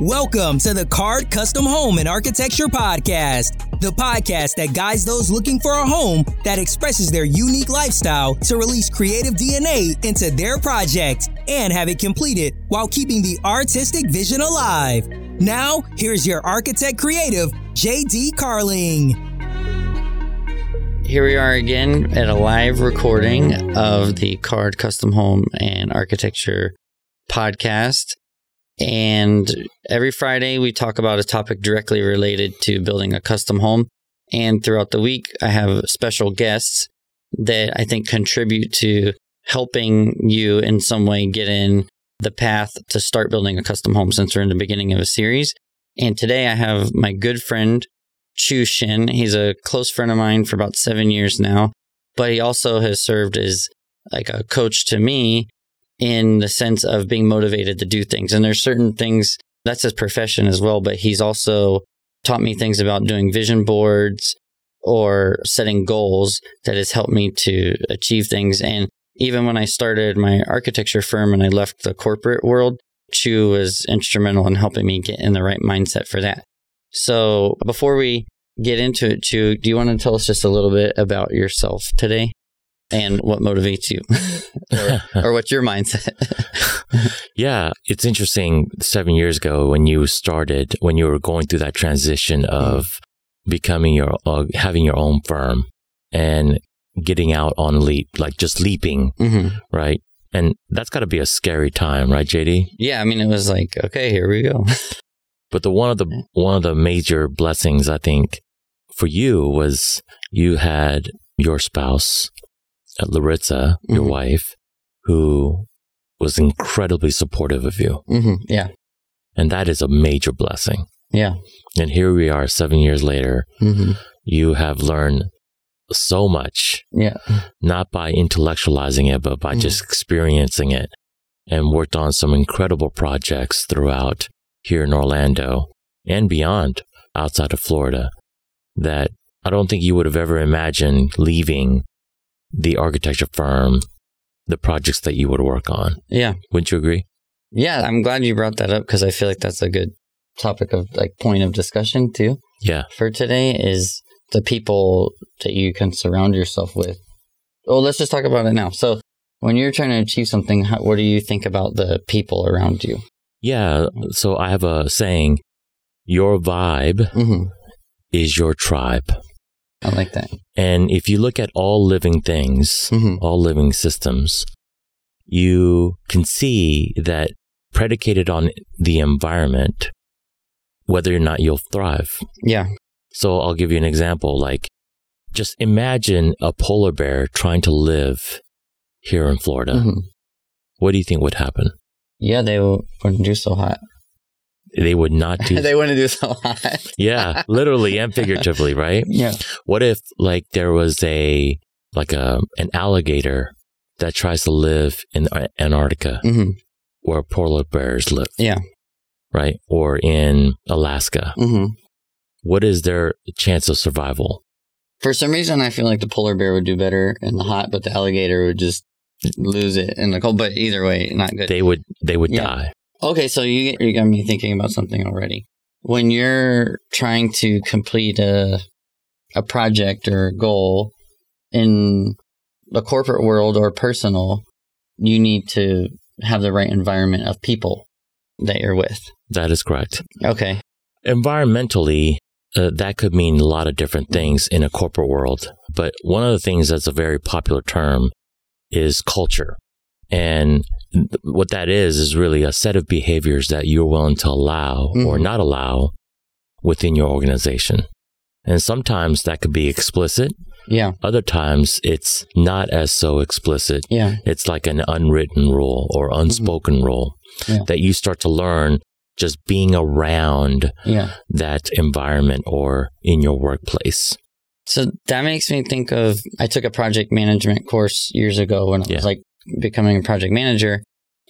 Welcome to the Card Custom Home and Architecture Podcast, the podcast that guides those looking for a home that expresses their unique lifestyle to release creative DNA into their project and have it completed while keeping the artistic vision alive. Now, here's your architect creative, JD Carling. Here we are again at a live recording of the Card Custom Home and Architecture podcast. And every Friday, we talk about a topic directly related to building a custom home. And throughout the week, I have special guests that I think contribute to helping you in some way get in the path to start building a custom home since we're in the beginning of a series. And today I have my good friend, Chu Shin. He's a close friend of mine for about seven years now, but he also has served as like a coach to me in the sense of being motivated to do things. And there's certain things that's his profession as well, but he's also taught me things about doing vision boards or setting goals that has helped me to achieve things. And even when I started my architecture firm and I left the corporate world, Chu was instrumental in helping me get in the right mindset for that. So before we get into it, Chu, do you want to tell us just a little bit about yourself today? And what motivates you. Or, or what's your mindset? Yeah it's interesting. Seven years ago when you started when you were going through that transition of mm-hmm. becoming your uh, having your own firm and getting out on leap like just leaping mm-hmm. right? And that's got to be a scary time right jd yeah i mean it was like okay here we go. But the one of the one of the major blessings i think for you was you had your spouse Laritza, your mm-hmm. wife, who was incredibly supportive of you. Mm-hmm. Yeah. And that is a major blessing. Yeah. And here we are seven years later. Mm-hmm. You have learned so much. Yeah. Not by intellectualizing it, but by mm-hmm. just experiencing it and worked on some incredible projects throughout here in Orlando and beyond outside of Florida that I don't think you would have ever imagined leaving the architecture firm, the projects that you would work on. Yeah. Wouldn't you agree? Yeah, I'm glad you brought that up because I feel like that's a good topic of like point of discussion too. Yeah. For today is the people that you can surround yourself with. Well, let's just talk about it now. So, when you're trying to achieve something, how, what do you think about the people around you? Yeah. So, I have a saying your vibe mm-hmm. is your tribe. I like that. And if you look at all living things, mm-hmm. all living systems, you can see that predicated on the environment, whether or not you'll thrive. Yeah. So I'll give you an example. Like, just imagine a polar bear trying to live here in Florida. Mm-hmm. What do you think would happen? Yeah, they wouldn't do so hot they would not do they wouldn't do so hot. Yeah literally and figuratively right? Yeah. What if like there was a like a an alligator that tries to live in antarctica mm-hmm. where polar bears live yeah. right? Or in alaska. Mm-hmm. what is their chance of survival? For some reason i feel like the polar bear would do better in the hot but the alligator would just lose it in the cold but either way not good. They would they would yeah. die Okay, so you you got me thinking about something already. When you're trying to complete a a project or a goal in the corporate world or personal, you need to have the right environment of people that you're with. That is correct. Okay. Environmentally, uh, that could mean a lot of different things in a corporate world. But one of the things that's a very popular term is culture. And what that is is really a set of behaviors that you're willing to allow mm-hmm. or not allow within your organization. And sometimes that could be explicit. Yeah. Other times it's not as so explicit. Yeah. It's like an unwritten rule or mm-hmm. unspoken mm-hmm. rule yeah. that you start to learn just being around yeah. that environment or in your workplace. So that makes me think of I took a project management course years ago when I yeah. was like becoming a project manager,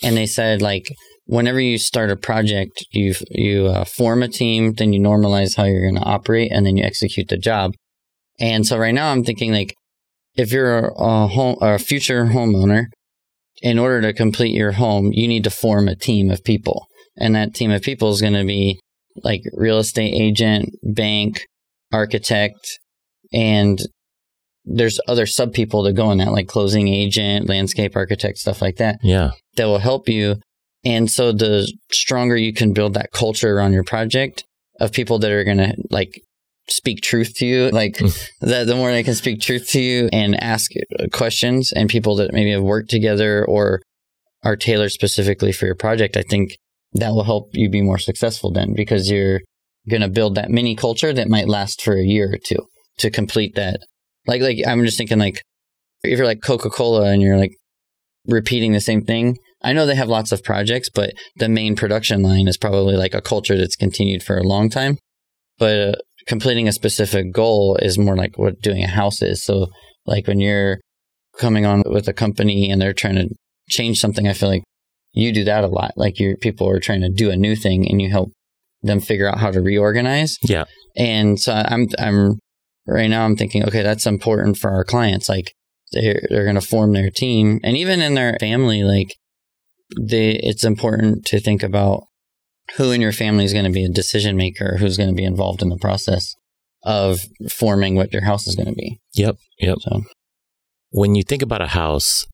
and they said like whenever you start a project, you you uh, form a team, then you normalize how you're going to operate, and then you execute the job. And so right now, I'm thinking like if you're a home a future homeowner, in order to complete your home, you need to form a team of people. And that team of people is going to be like real estate agent, bank, architect, and there's other sub people that go in that, like closing agent, landscape architect, stuff like that, Yeah. that will help you. And so the stronger you can build that culture around your project of people that are going to like speak truth to you, like that the more they can speak truth to you and ask uh, questions and people that maybe have worked together or are tailored specifically for your project, I think that will help you be more successful then because you're going to build that mini culture that might last for a year or two to complete that. Like, like I'm just thinking like if you're like Coca-Cola and you're like repeating the same thing, I know they have lots of projects, but the main production line is probably like a culture that's continued for a long time. But uh, completing a specific goal is more like what doing a house is. So, like when you're coming on with a company and they're trying to change something, I feel like you do that a lot. Like your people are trying to do a new thing and you help them figure out how to reorganize. Yeah. And so I'm I'm right now I'm thinking, okay, that's important for our clients. Like they're they're gonna form their team and even in their family, like they it's important to think about who in your family is gonna be a decision maker, who's gonna be involved in the process of forming what your house is gonna be. Yep. Yep. So When you think about a house,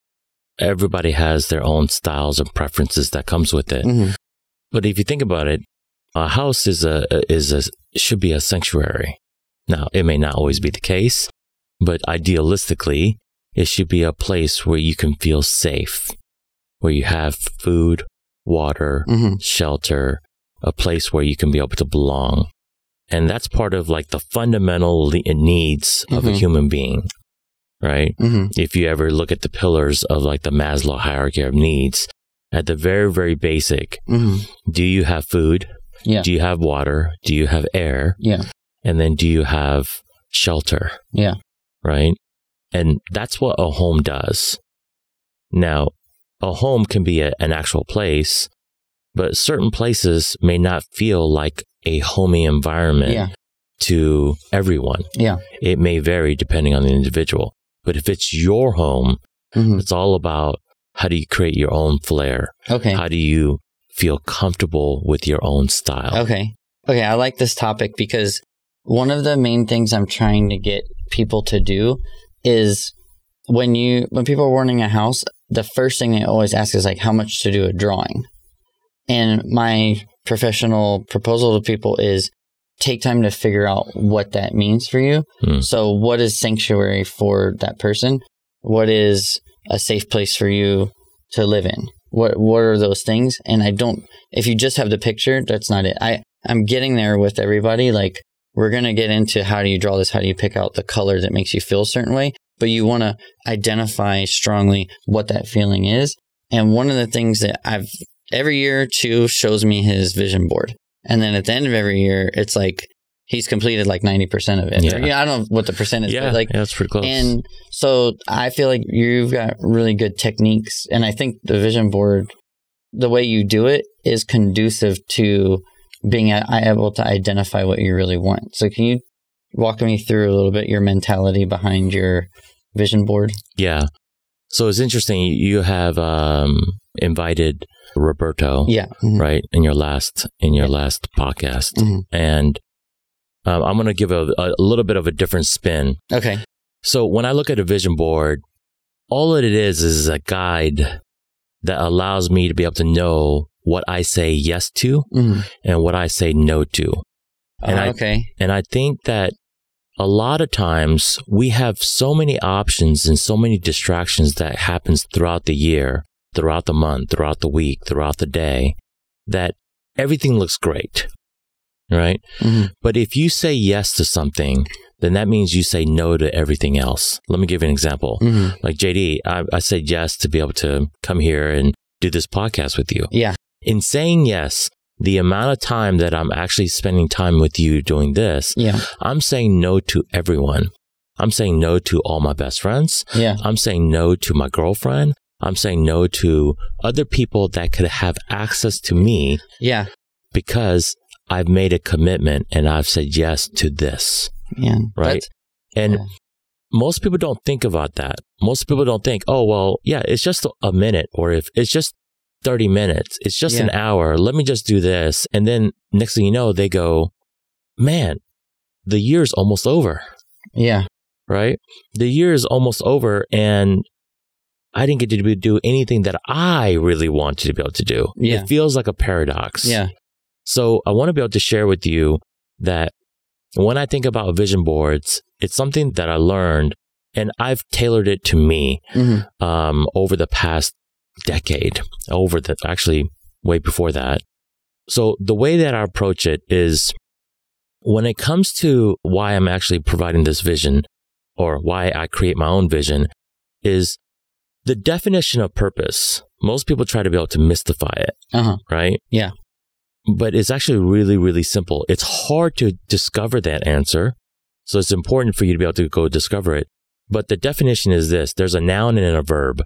everybody has their own styles and preferences that comes with it. mhm. But if you think about it, a house is a is a should be a sanctuary. Now, it may not always be the case, but idealistically, it should be a place where you can feel safe, where you have food, water, Mhm. shelter, a place where you can be able to belong. And that's part of like the fundamental le- needs of a Mhm. human being, right? Mhm. if you ever look at the pillars of like the Maslow hierarchy of needs, at the very, very basic, Mhm. do you have food? Yeah. Do you have water? Do you have air? Yeah. And then do you have shelter? Yeah. Right. And that's what a home does. Now, a home can be a, an actual place, but certain places may not feel like a homey environment Yeah. to everyone. Yeah. It may vary depending on the individual. But if it's your home, Mhm. it's all about how do you create your own flair? Okay. How do you feel comfortable with your own style? Okay. Okay. I like this topic because one of the main things I'm trying to get people to do is when you when people are wanting a house, the first thing they always ask is like how much to do a drawing. And my professional proposal to people is take time to figure out what that means for you. Hmm. So what is sanctuary for that person? What is a safe place for you to live in? What what are those things? And I don't if you just have the picture, that's not it. I I'm getting there with everybody like we're going to get into how do you draw this? How do you pick out the color that makes you feel a certain way? But you want to identify strongly what that feeling is. And one of the things that I've every year, Chu shows me his vision board. And then at the end of every year, it's like he's completed like 90% of it. Yeah. Or, I don't know what the percentage is, yeah, but like, yeah, it's pretty close. and so I feel like you've got really good techniques. And I think the vision board, the way you do it is conducive to being able to identify what you really want. So can you walk me through a little bit your mentality behind your vision board? yeah. So it's interesting. You have um, invited Roberto, Yeah. Mhm. right, in your last in your last podcast, Mhm. and um, I'm going to give a, a little bit of a different spin. Okay. So when I look at a vision board, all that it is is a guide that allows me to be able to know what I say yes to Mhm. and what I say no to. And Oh, I- okay. And I think that a lot of times we have so many options and so many distractions that happens throughout the year, throughout the month, throughout the week, throughout the day, that everything looks great. Right? Mhm. But if you say yes to something, then that means you say no to everything else. Let me give you an example. Mhm. Like JD, I, I said yes to be able to come here and do this podcast with you. Yeah. In saying yes, the amount of time that I'm actually spending time with you doing this, Yeah. I'm saying no to everyone. I'm saying no to all my best friends. Yeah. I'm saying no to my girlfriend. I'm saying no to other people that could have access to me Yeah. because I've made a commitment and I've said yes to this. Yeah. Right. And Yeah. most people don't think about that. Most people don't think, oh, well, yeah, it's just a minute or if it's just 30 minutes. It's just an hour. Let me just do this. And then next thing you know, they go, man, the year's almost over, Yeah. right? The year is almost over and I didn't get to do anything that I really wanted to be able to do. Yeah. It feels like a paradox. Yeah. So I want to be able to share with you that when I think about vision boards, it's something that I learned and I've tailored it to me hmm um, over the past decade, over the actually way before that. So the way that I approach it is when it comes to why I'm actually providing this vision or why I create my own vision is the definition of purpose. Most people try to be able to mystify it Uh huh. right? Yeah. But it's actually really, really simple. It's hard to discover that answer. So it's important for you to be able to go discover it. But the definition is this there's a noun and a verb.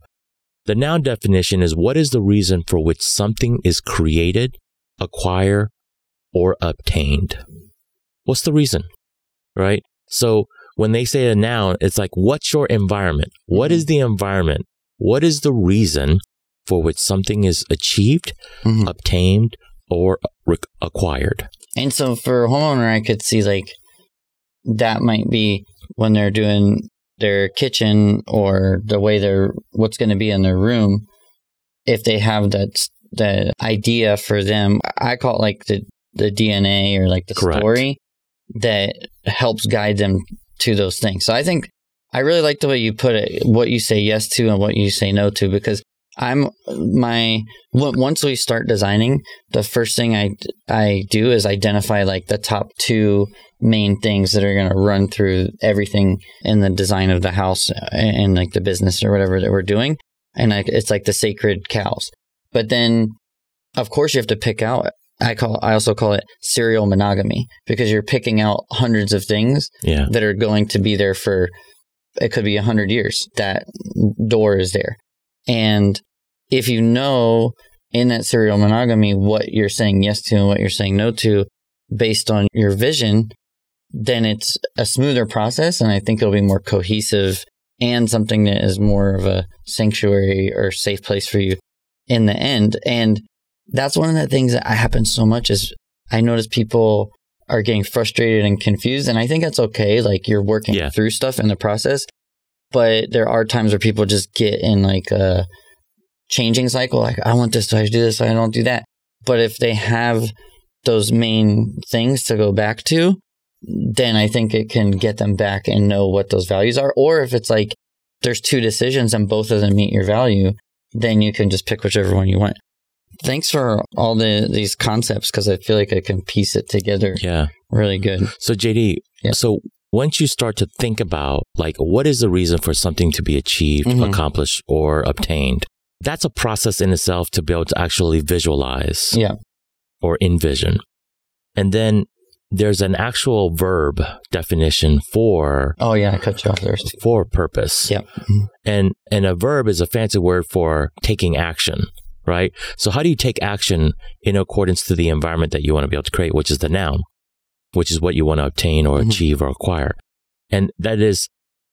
The noun definition is what is the reason for which something is created, acquired, or obtained? What's the reason? Right? So when they say a noun, it's like, what's your environment? What is the environment? What is the reason for which something is achieved, Mhm. obtained, or re- acquired? And so for a homeowner, I could see like that might be when they're doing their kitchen or the way they're what's going to be in their room. If they have that the idea for them, I call it like the the DNA or like the Correct. story that helps guide them to those things. So I think I really like the way you put it, what you say yes to and what you say no to, because I'm my once we start designing, the first thing I I do is identify like the top two main things that are going to run through everything in the design of the house and, and like the business or whatever that we're doing, and like it's like the sacred cows. But then, of course, you have to pick out. I call I also call it serial monogamy because you're picking out hundreds of things Yeah. that are going to be there for it could be a hundred years. That door is there, and if you know in that serial monogamy what you're saying yes to and what you're saying no to, based on your vision, then it's a smoother process, and I think it'll be more cohesive and something that is more of a sanctuary or safe place for you in the end. And that's one of the things that happens so much is I notice people are getting frustrated and confused. And I think that's okay. Like you're working Yeah. through stuff in the process. But there are times where people just get in like a changing cycle. Like, I want this, so I do this, so I don't do that. But if they have those main things to go back to, then I think it can get them back and know what those values are. Or if it's like there's two decisions and both of them meet your value, then you can just pick whichever one you want. Thanks for all the these concepts because I feel like I can piece it together Yeah. really good. So JD, Yeah. so once you start to think about like what is the reason for something to be achieved, Mhm. accomplished, or obtained, that's a process in itself to be able to actually visualize Yeah. or envision. And then there's an actual verb definition for Oh yeah, I cut you off there. for purpose. Yep. And and a verb is a fancy word for taking action, right? So how do you take action in accordance to the environment that you want to be able to create, which is the noun, which is what you want to obtain or Mhm. achieve or acquire. And that is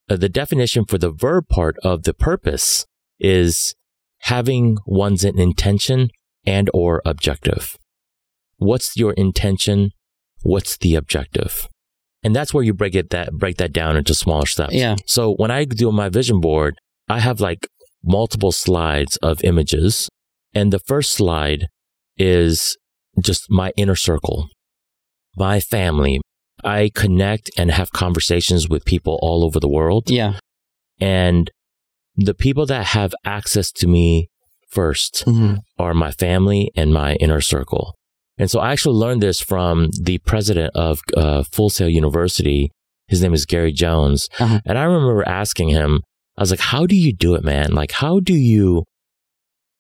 uh, the definition for the verb part of the purpose is having one's intention and or objective. What's your intention? What's the objective? And that's where you break it that break that down into smaller steps. Yeah. So when I do my vision board, I have like multiple slides of images. And the first slide is just my inner circle, my family. I connect and have conversations with people all over the world. Yeah. And the people that have access to me 1st Mm-hmm. are my family and my inner circle. And so I actually learned this from the president of uh, Full Sail University. His name is Gary Jones. Uh-huh. And I remember asking him, I was like, how do you do it, man? Like, how do you,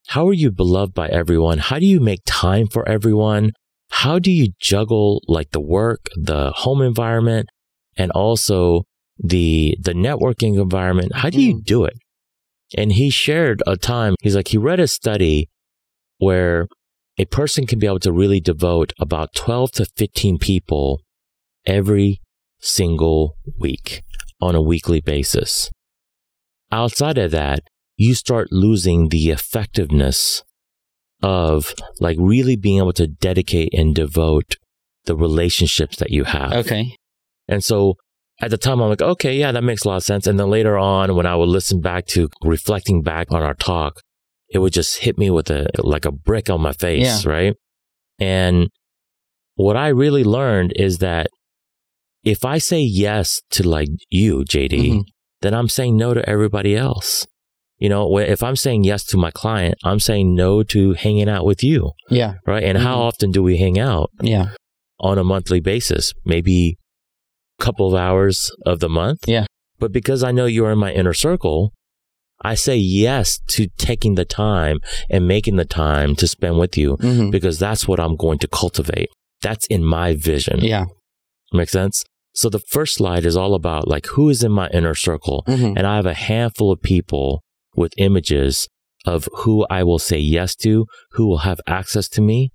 how are you beloved by everyone? How do you make time for everyone? How do you juggle like the work, the home environment, and also the, the networking environment? How do you mm-hmm. do it? And he shared a time, he's like, he read a study where a person can be able to really devote about 12 to 15 people every single week on a weekly basis. Outside of that, you start losing the effectiveness of like really being able to dedicate and devote the relationships that you have. Okay. And so at the time, I'm like, okay, yeah, that makes a lot of sense. And then later on, when I would listen back to reflecting back on our talk, it would just hit me with a like a brick on my face, right? And what I really learned is that if I say yes to like you, JD, Mhm. then I'm saying no to everybody else. You know, if I'm saying yes to my client, I'm saying no to hanging out with you, Yeah. right? And how Mhm. often do we hang out Yeah. on a monthly basis? Maybe a couple of hours of the month. Yeah. But because I know you're in my inner circle, I say yes to taking the time and making the time to spend with you hmm because that's what I'm going to cultivate. That's in my vision. Yeah. Make sense? So the first slide is all about like who is in my inner circle. hmm And I have a handful of people with images of who I will say yes to, who will have access to me,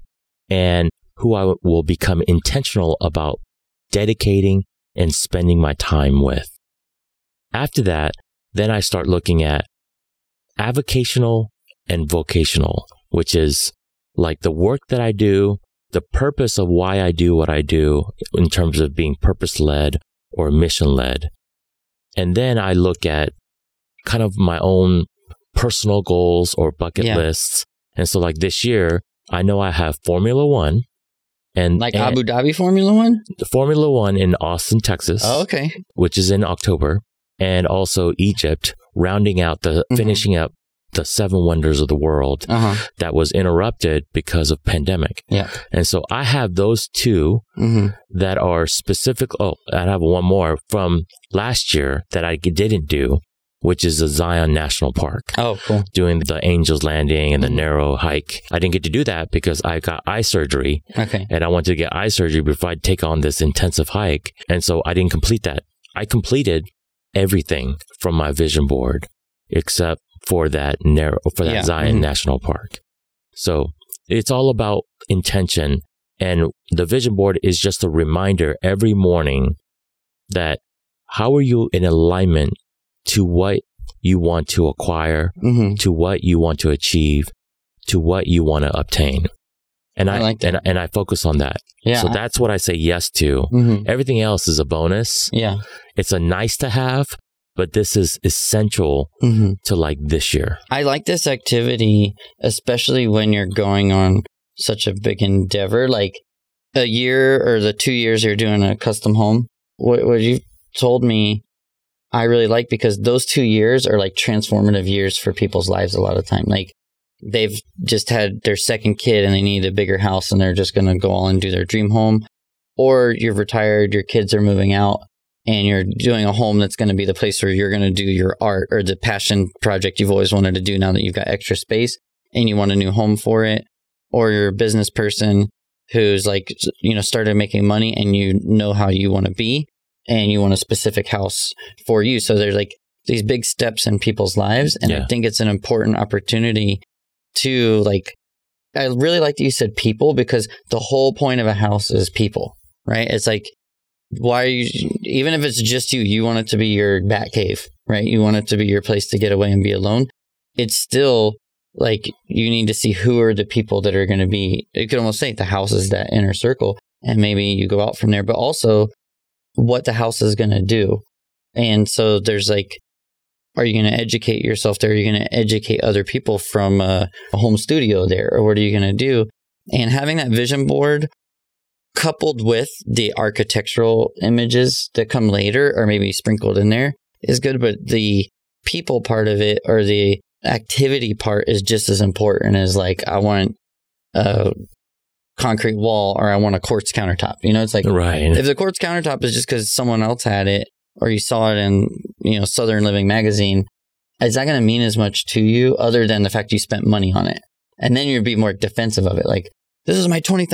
and who I will become intentional about dedicating and spending my time with. After that, then I start looking at avocational and vocational, which is like the work that I do, the purpose of why I do what I do in terms of being purpose led or mission led. And then I look at kind of my own personal goals or bucket Yeah. lists. And so like this year, I know I have Formula One and Like and Abu Dhabi Formula One? the Formula One in Austin, Texas, Oh, okay. which is in October, and also Egypt, rounding out the Mhm. finishing up the seven wonders of the world Uh huh. that was interrupted because of pandemic. Yeah. And so I have those two hmm that are specific. Oh, I have one more from last year that I didn't do, which is the Zion National Park, Oh, cool. doing the Angels Landing and the Mhm. narrow hike. I didn't get to do that because I got eye surgery Okay. and I wanted to get eye surgery before I'd take on this intensive hike. And so I didn't complete that. I completed everything from my vision board except for that narrow, for that Yeah. Zion Mhm. National Park. So it's all about intention. And the vision board is just a reminder every morning that how are you in alignment to what you want to acquire, hmm to what you want to achieve, to what you want to obtain. And I I, like and, and I focus on that. Yeah. So that's what I say yes to. hmm Everything else is a bonus. Yeah. It's a nice to have, but this is essential hmm to like this year. I like this activity, especially when you're going on such a big endeavor, like a year or the two years you're doing a custom home. What, what you told me, I really like because those two years are like transformative years for people's lives a lot of time. Like they've just had their second kid and they need a bigger house and they're just going to go all and do their dream home. Or you're retired, your kids are moving out and you're doing a home that's going to be the place where you're going to do your art or the passion project you've always wanted to do now that you've got extra space and you want a new home for it. Or you're a business person who's like, you know, started making money and you know how you want to be and you want a specific house for you. So there's like these big steps in people's lives. And I think it's an important opportunity to like, I really like that you said people because the whole point of a house is people, right? It's like, why are you, even if it's just you, you want it to be your bat cave, right? You want it to be your place to get away and be alone. It's still like you need to see who are the people that are going to be, you could almost say the house is that inner circle and maybe you go out from there, but also what the house is going to do. And so there's like, are you going to educate yourself there? Are you going to educate other people from a, a home studio there? Or what are you going to do? And having that vision board coupled with the architectural images that come later or maybe sprinkled in there is good. But the people part of it or the activity part is just as important as like, I want a concrete wall or I want a quartz countertop. You know, it's like, Right. if the quartz countertop is just because someone else had it or you saw it in you know southern living magazine is that going to mean as much to you other than the fact you spent money on it and then you'd be more defensive of it like this is my $20000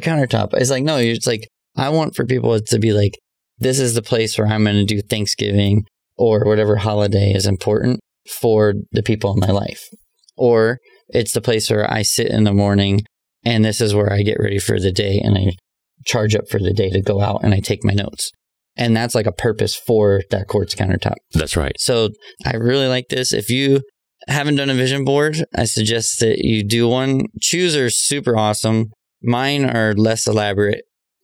countertop it's like no it's like i want for people to be like this is the place where i'm going to do thanksgiving or whatever holiday is important for the people in my life or it's the place where i sit in the morning and this is where i get ready for the day and i charge up for the day to go out and I take my notes. And that's like a purpose for that quartz countertop. That's right. So I really like this. If you haven't done a vision board, I suggest that you do one. Chu's are super awesome. Mine are less elaborate,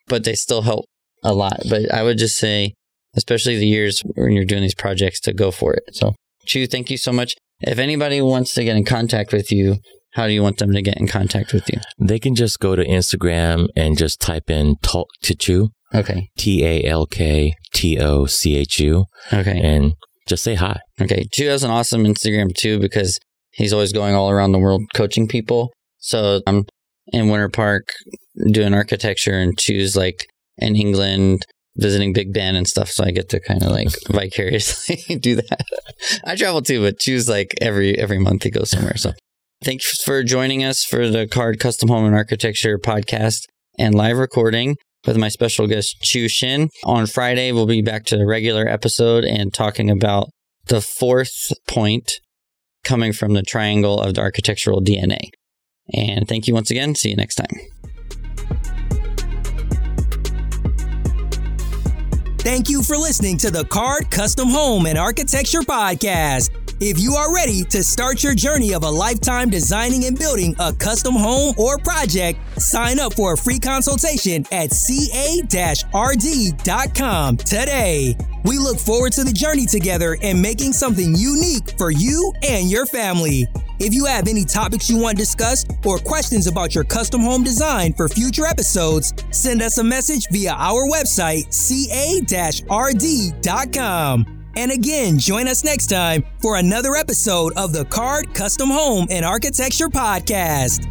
but they still help a lot. But I would just say, especially the years when you're doing these projects, to go for it. So, Chu, thank you so much. If anybody wants to get in contact with you, how do you want them to get in contact with you? They can just go to Instagram and just type in Talk to Chu. Okay. T A L K T O C H U. Okay. And just say hi. Okay. Chu has an awesome Instagram too because he's always going all around the world coaching people. So I'm in Winter Park doing architecture and Chu's like in England visiting Big Ben and stuff. So I get to kind of like vicariously do that. I travel too, but Chu's like every every month he goes somewhere. So thanks for joining us for the Card Custom Home and Architecture podcast and live recording with my special guest Chu Shin. On Friday, we'll be back to the regular episode and talking about the fourth point coming from the triangle of the architectural DNA. And thank you once again. See you next time. Thank you for listening to the Card Custom Home and Architecture Podcast. If you are ready to start your journey of a lifetime designing and building a custom home or project, sign up for a free consultation at ca-rd.com today. We look forward to the journey together and making something unique for you and your family. If you have any topics you want discussed or questions about your custom home design for future episodes, send us a message via our website, ca-rd.com. And again, join us next time for another episode of the Card Custom Home and Architecture Podcast.